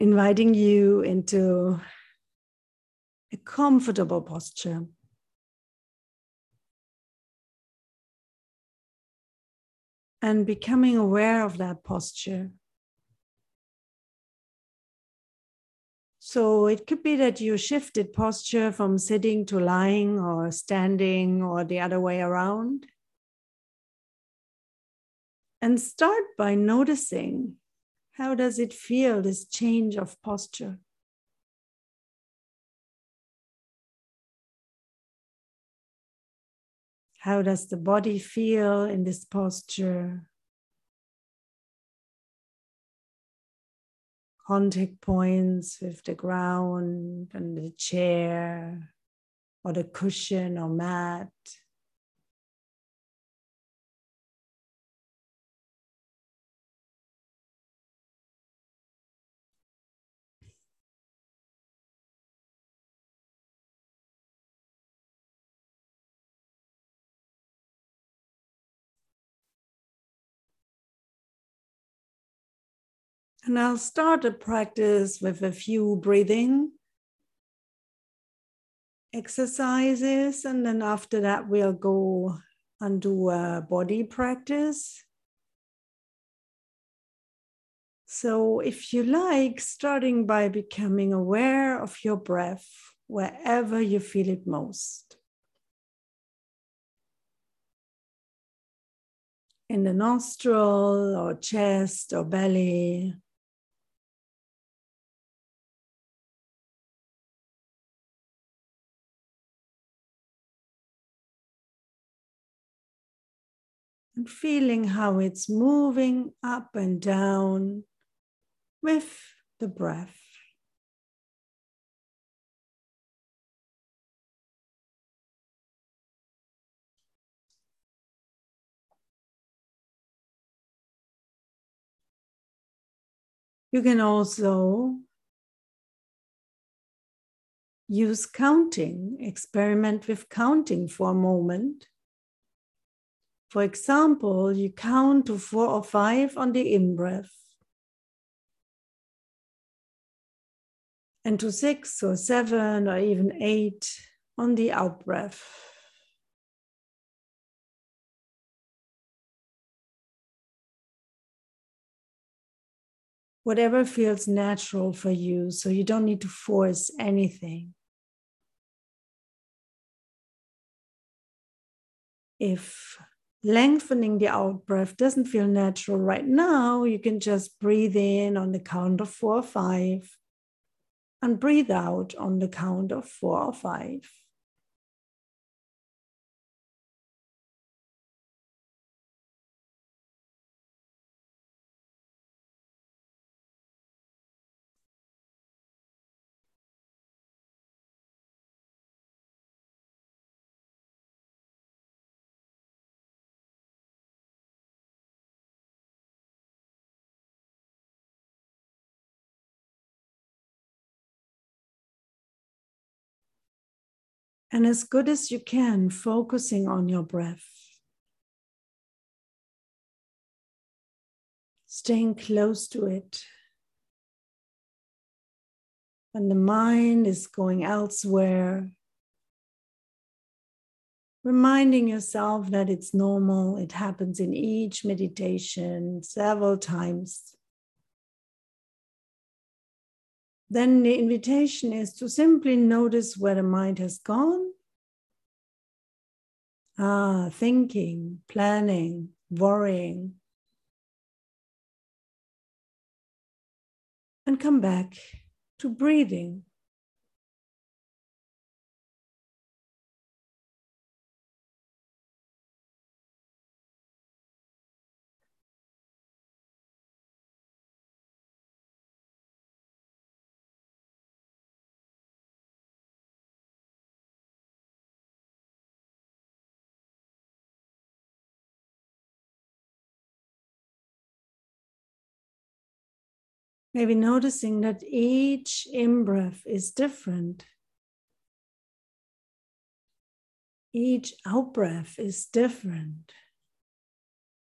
inviting you into a comfortable posture. And becoming aware of that posture. So it could be that you shifted posture from sitting to lying or standing or the other way around. And start by noticing how does it feel this change of posture? How does the body feel in this posture? Contact points with the ground and the chair or the cushion or mat. And I'll start a practice with a few breathing exercises. And then after that, we'll go and do a body practice. So, if you like, starting by becoming aware of your breath wherever you feel it most. In the nostril or chest or belly. And feeling how it's moving up and down with the breath. You can also use counting, experiment with counting for a moment. For example, you count to four or five on the in breath, and to six or seven or even eight on the out breath. Whatever feels natural for you, so you don't need to force anything. If lengthening the out breath doesn't feel natural right now, you can just breathe in on the count of four or five and breathe out on the count of four or five. And as good as you can, focusing on your breath. Staying close to it. When the mind is going elsewhere, reminding yourself that it's normal, it happens in each meditation several times. Then the invitation is to simply notice where the mind has gone. Ah, thinking, planning, worrying. And come back to breathing. Maybe noticing that each in breath is different. Each out breath is different.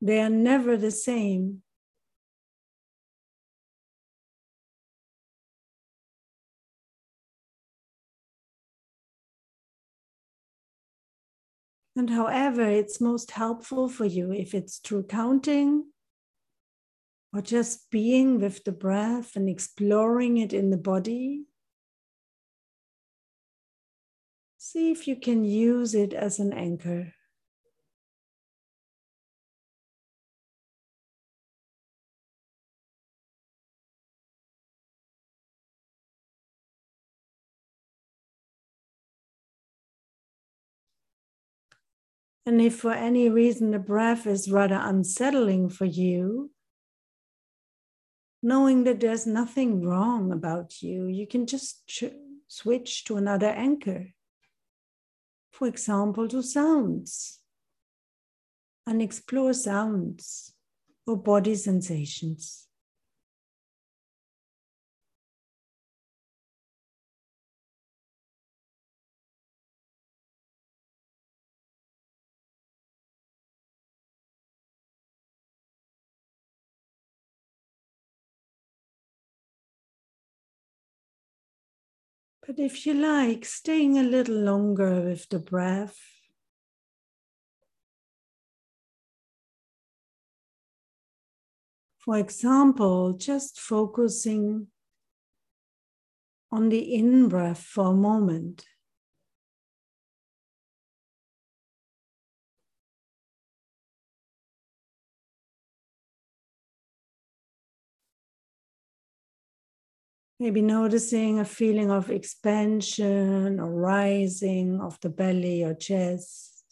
They are never the same. And however, it's most helpful for you if it's through counting or just being with the breath and exploring it in the body. See if you can use it as an anchor. And if for any reason the breath is rather unsettling for you, knowing that there's nothing wrong about you, you can just ch- switch to another anchor. For example, to sounds and explore sounds or body sensations. But if you like, staying a little longer with the breath. For example, just focusing on the in breath for a moment. Maybe noticing a feeling of expansion or rising of the belly or chest.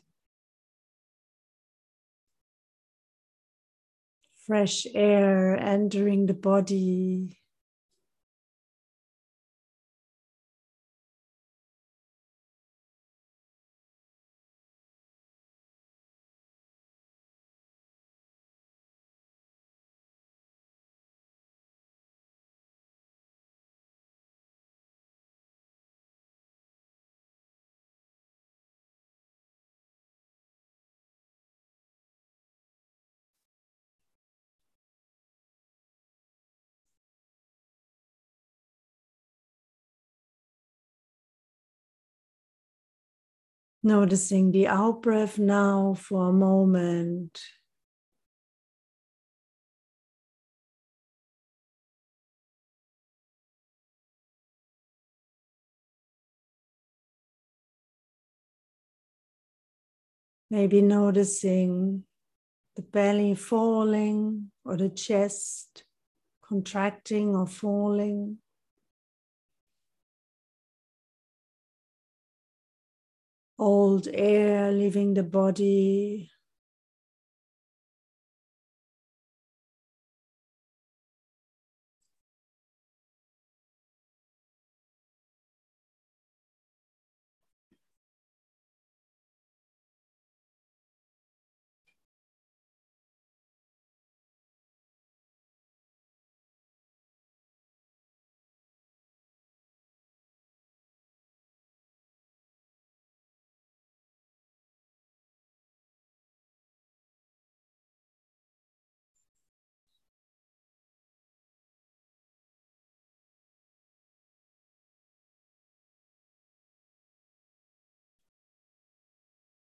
Fresh air entering the body. Noticing the out breath now for a moment. Maybe noticing the belly falling or the chest contracting or falling. Old air leaving the body.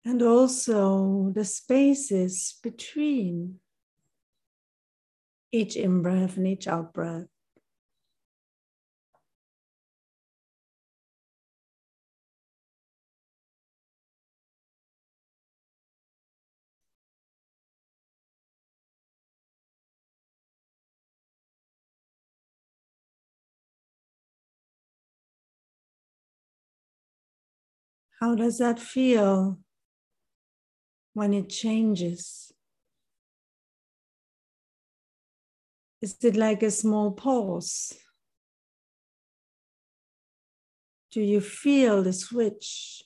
And also the spaces between each in breath and each out breath. How does that feel? When it changes? Is it like a small pause? Do you feel the switch?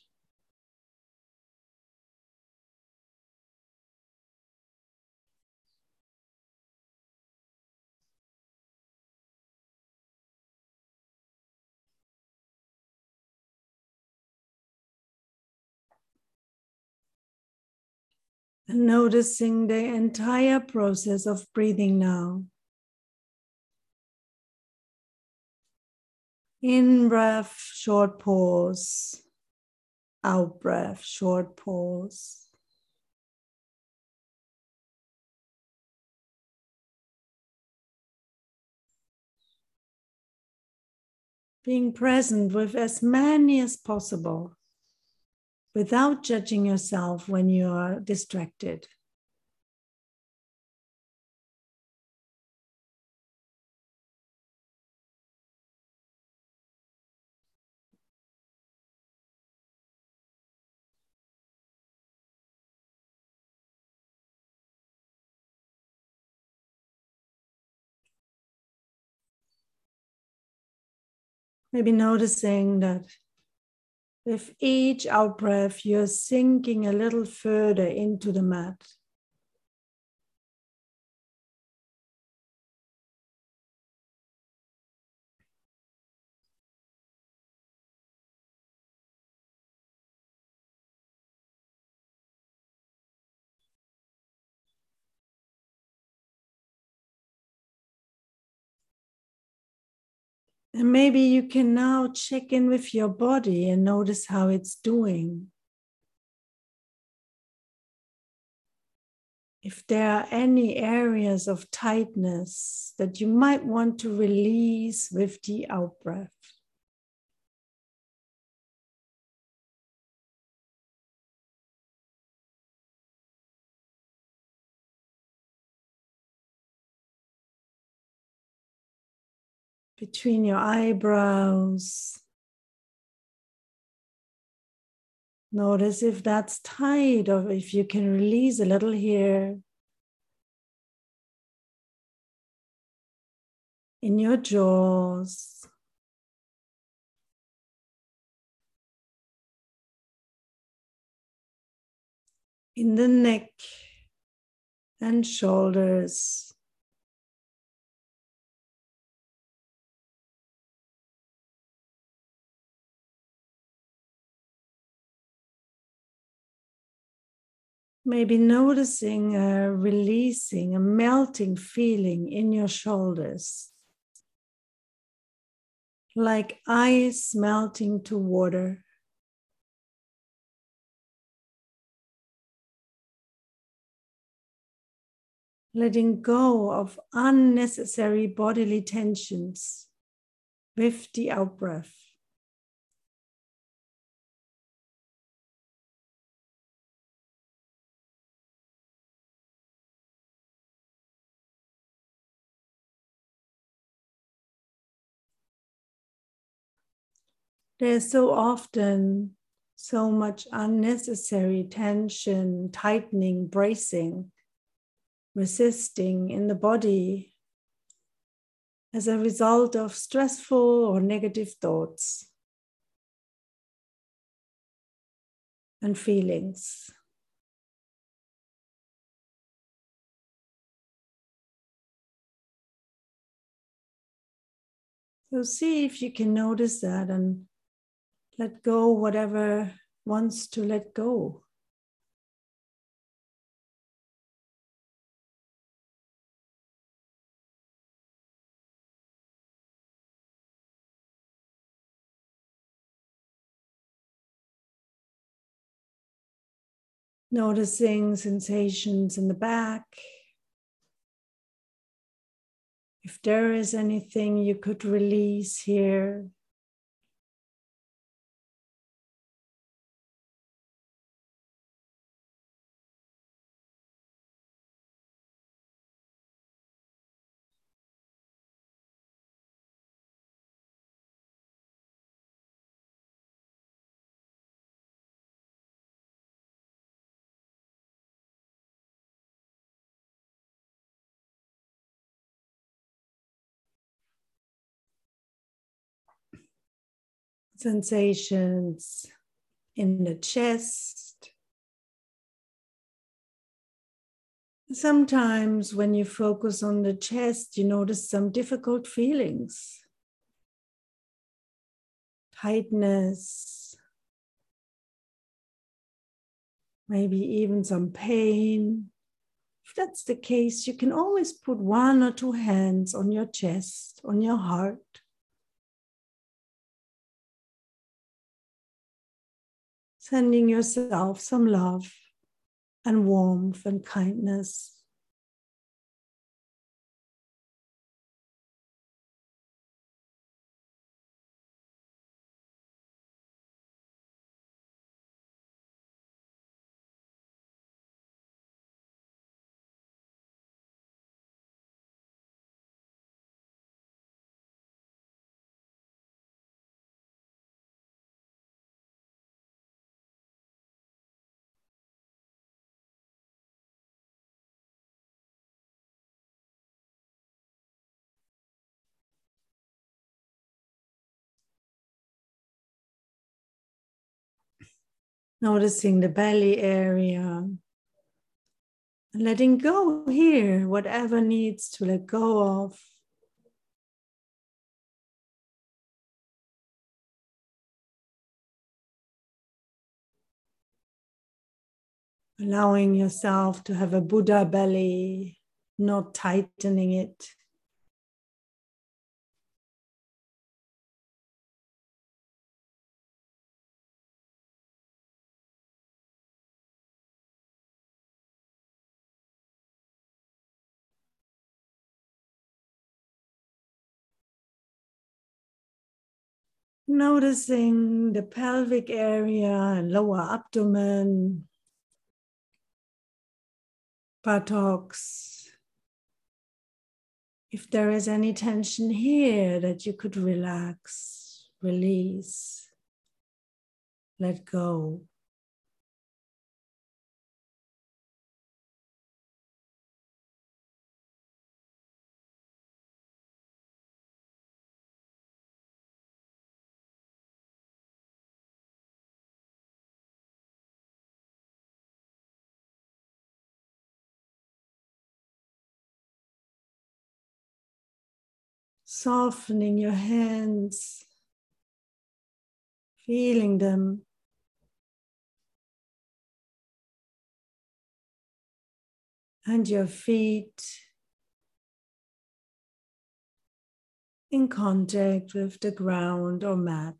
Noticing the entire process of breathing now. In breath, short pause. out breath, short pause. Being present with as many as possible without judging yourself when you are distracted. Maybe noticing that with each out breath, you're sinking a little further into the mat. And maybe you can now check in with your body and notice how it's doing. If there are any areas of tightness that you might want to release with the out breath. Between your eyebrows. Notice if that's tight or if you can release a little here. In your jaws. In the neck and shoulders. Maybe noticing a releasing, a melting feeling in your shoulders, like ice melting to water. Letting go of unnecessary bodily tensions with the out breath. There's so often so much unnecessary tension, tightening, bracing, resisting in the body as a result of stressful or negative thoughts and feelings. So see if you can notice that and let go whatever wants to let go. Noticing sensations in the back. If there is anything you could release here, sensations in the chest. Sometimes, when you focus on the chest, you notice some difficult feelings tightness, maybe even some pain. If that's the case, you can always put one or two hands on your chest, on your heart. Sending yourself some love and warmth and kindness. Noticing the belly area. Letting go here, whatever needs to let go of. Allowing yourself to have a Buddha belly, not tightening it. Noticing the pelvic area and lower abdomen, buttocks. If there is any tension here that you could relax, release, let go. Softening your hands, feeling them. And your feet in contact with the ground or mat.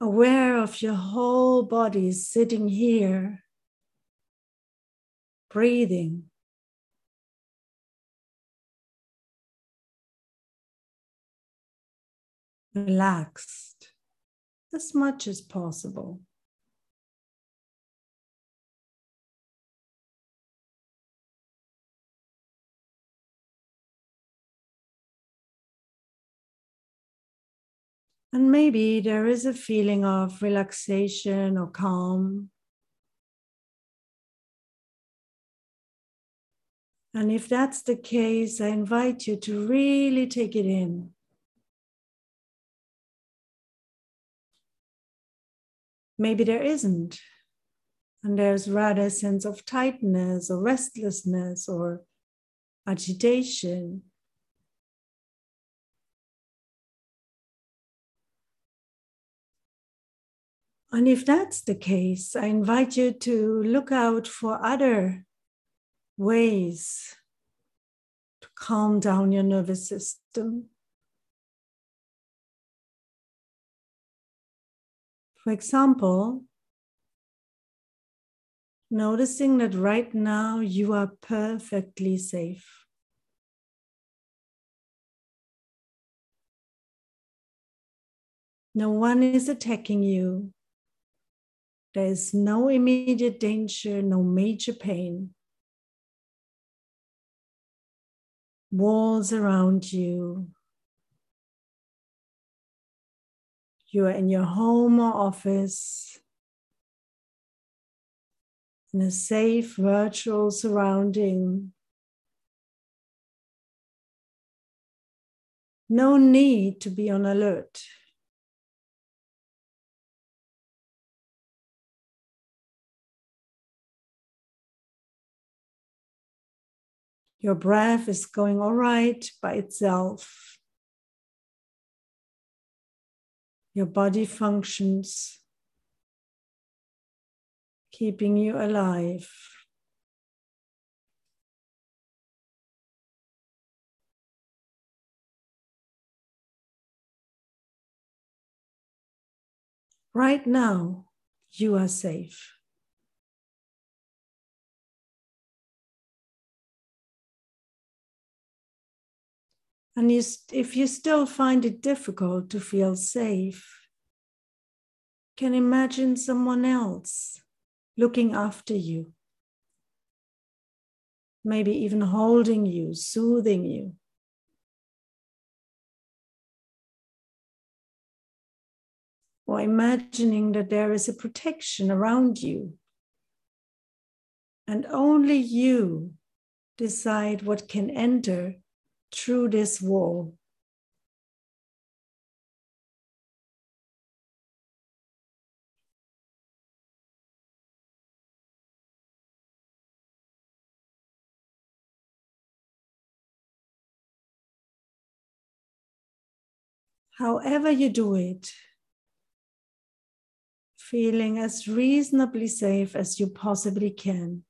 Aware of your whole body sitting here, breathing. Relaxed as much as possible. And maybe there is a feeling of relaxation or calm. And if that's the case, I invite you to really take it in. Maybe there isn't. And there's rather a sense of tightness or restlessness or agitation. And if that's the case, I invite you to look out for other ways to calm down your nervous system. For example, noticing that right now you are perfectly safe. No one is attacking you. There's no immediate danger, no major pain. Walls around you. You are in your home or office, in a safe virtual surrounding. No need to be on alert. Your breath is going all right by itself. Your body functions. keeping you alive. Right now, you are safe. And you, if you still find it difficult to feel safe, can imagine someone else looking after you, maybe even holding you, soothing you. Or imagining that there is a protection around you, and only you decide what can enter through this wall. However, you do it, feeling as reasonably safe as you possibly can.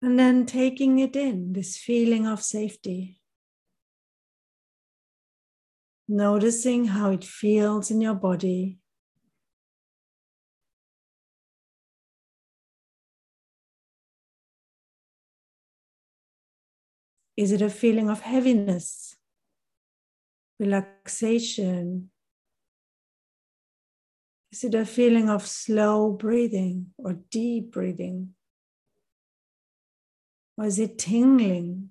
And then taking it in, this feeling of safety. Noticing how it feels in your body. Is it a feeling of heaviness, relaxation? Is it a feeling of slow breathing or deep breathing? Is it tingling?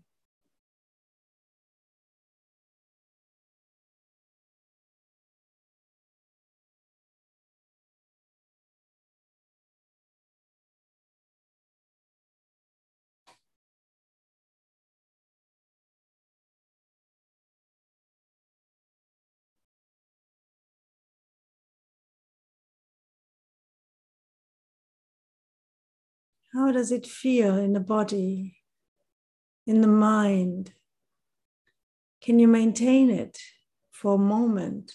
How does it feel in the body, in the mind? Can you maintain it for a moment,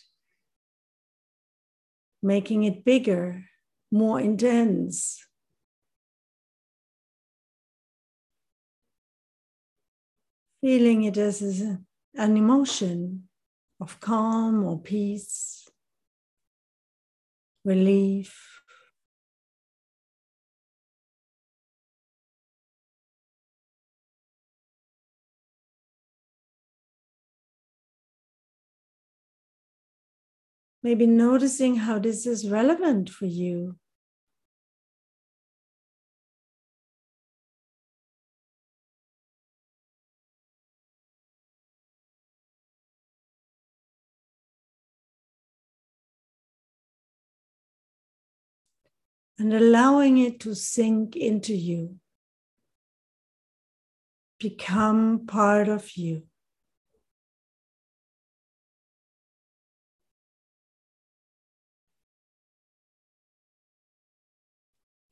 making it bigger, more intense? Feeling it as an emotion of calm or peace, relief. Maybe noticing how this is relevant for you. And allowing it to sink into you, become part of you.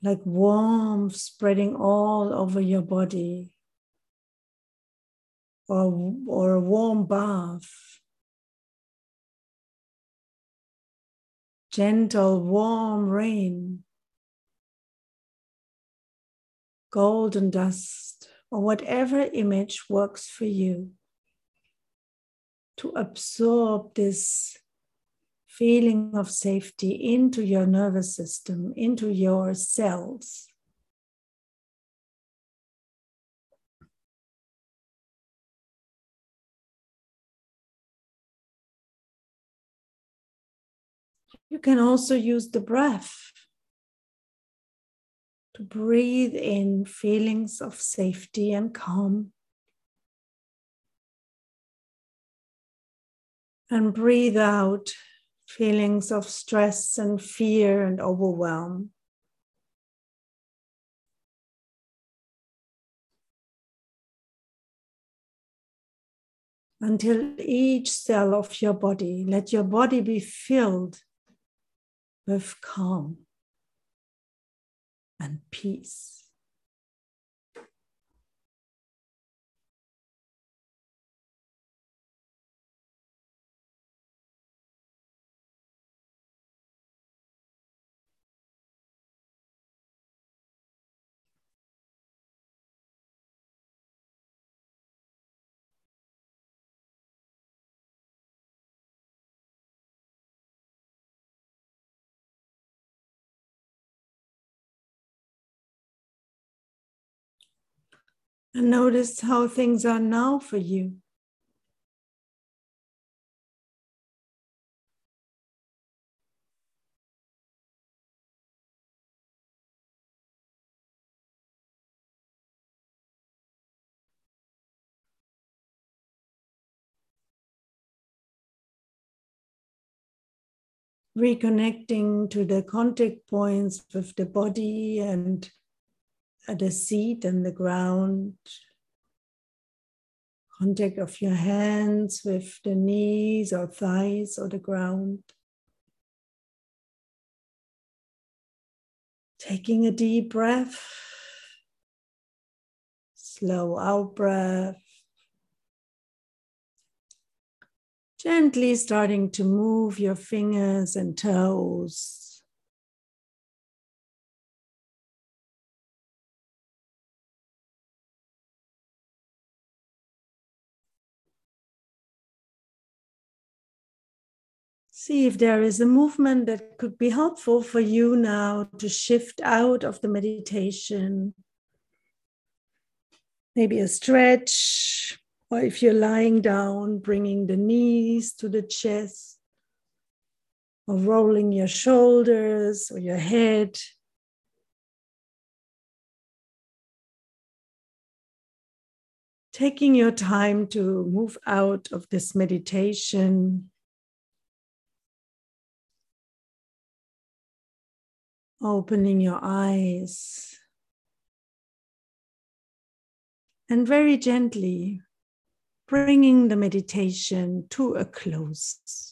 Like warmth spreading all over your body, or, or a warm bath, gentle, warm rain, golden dust, or whatever image works for you to absorb this feeling of safety into your nervous system, into your cells. You can also use the breath to breathe in feelings of safety and calm. And breathe out feelings of stress and fear and overwhelm. Until each cell of your body, let your body be filled with calm and peace. And notice how things are now for you. reconnecting to the contact points with the body and the seat and the ground. Contact of your hands with the knees or thighs or the ground. Taking a deep breath, slow out breath. Gently starting to move your fingers and toes. See if there is a movement that could be helpful for you now to shift out of the meditation. Maybe a stretch, or if you're lying down, bringing the knees to the chest, or rolling your shoulders or your head. Taking your time to move out of this meditation. Opening your eyes. And very gently bringing the meditation to a close.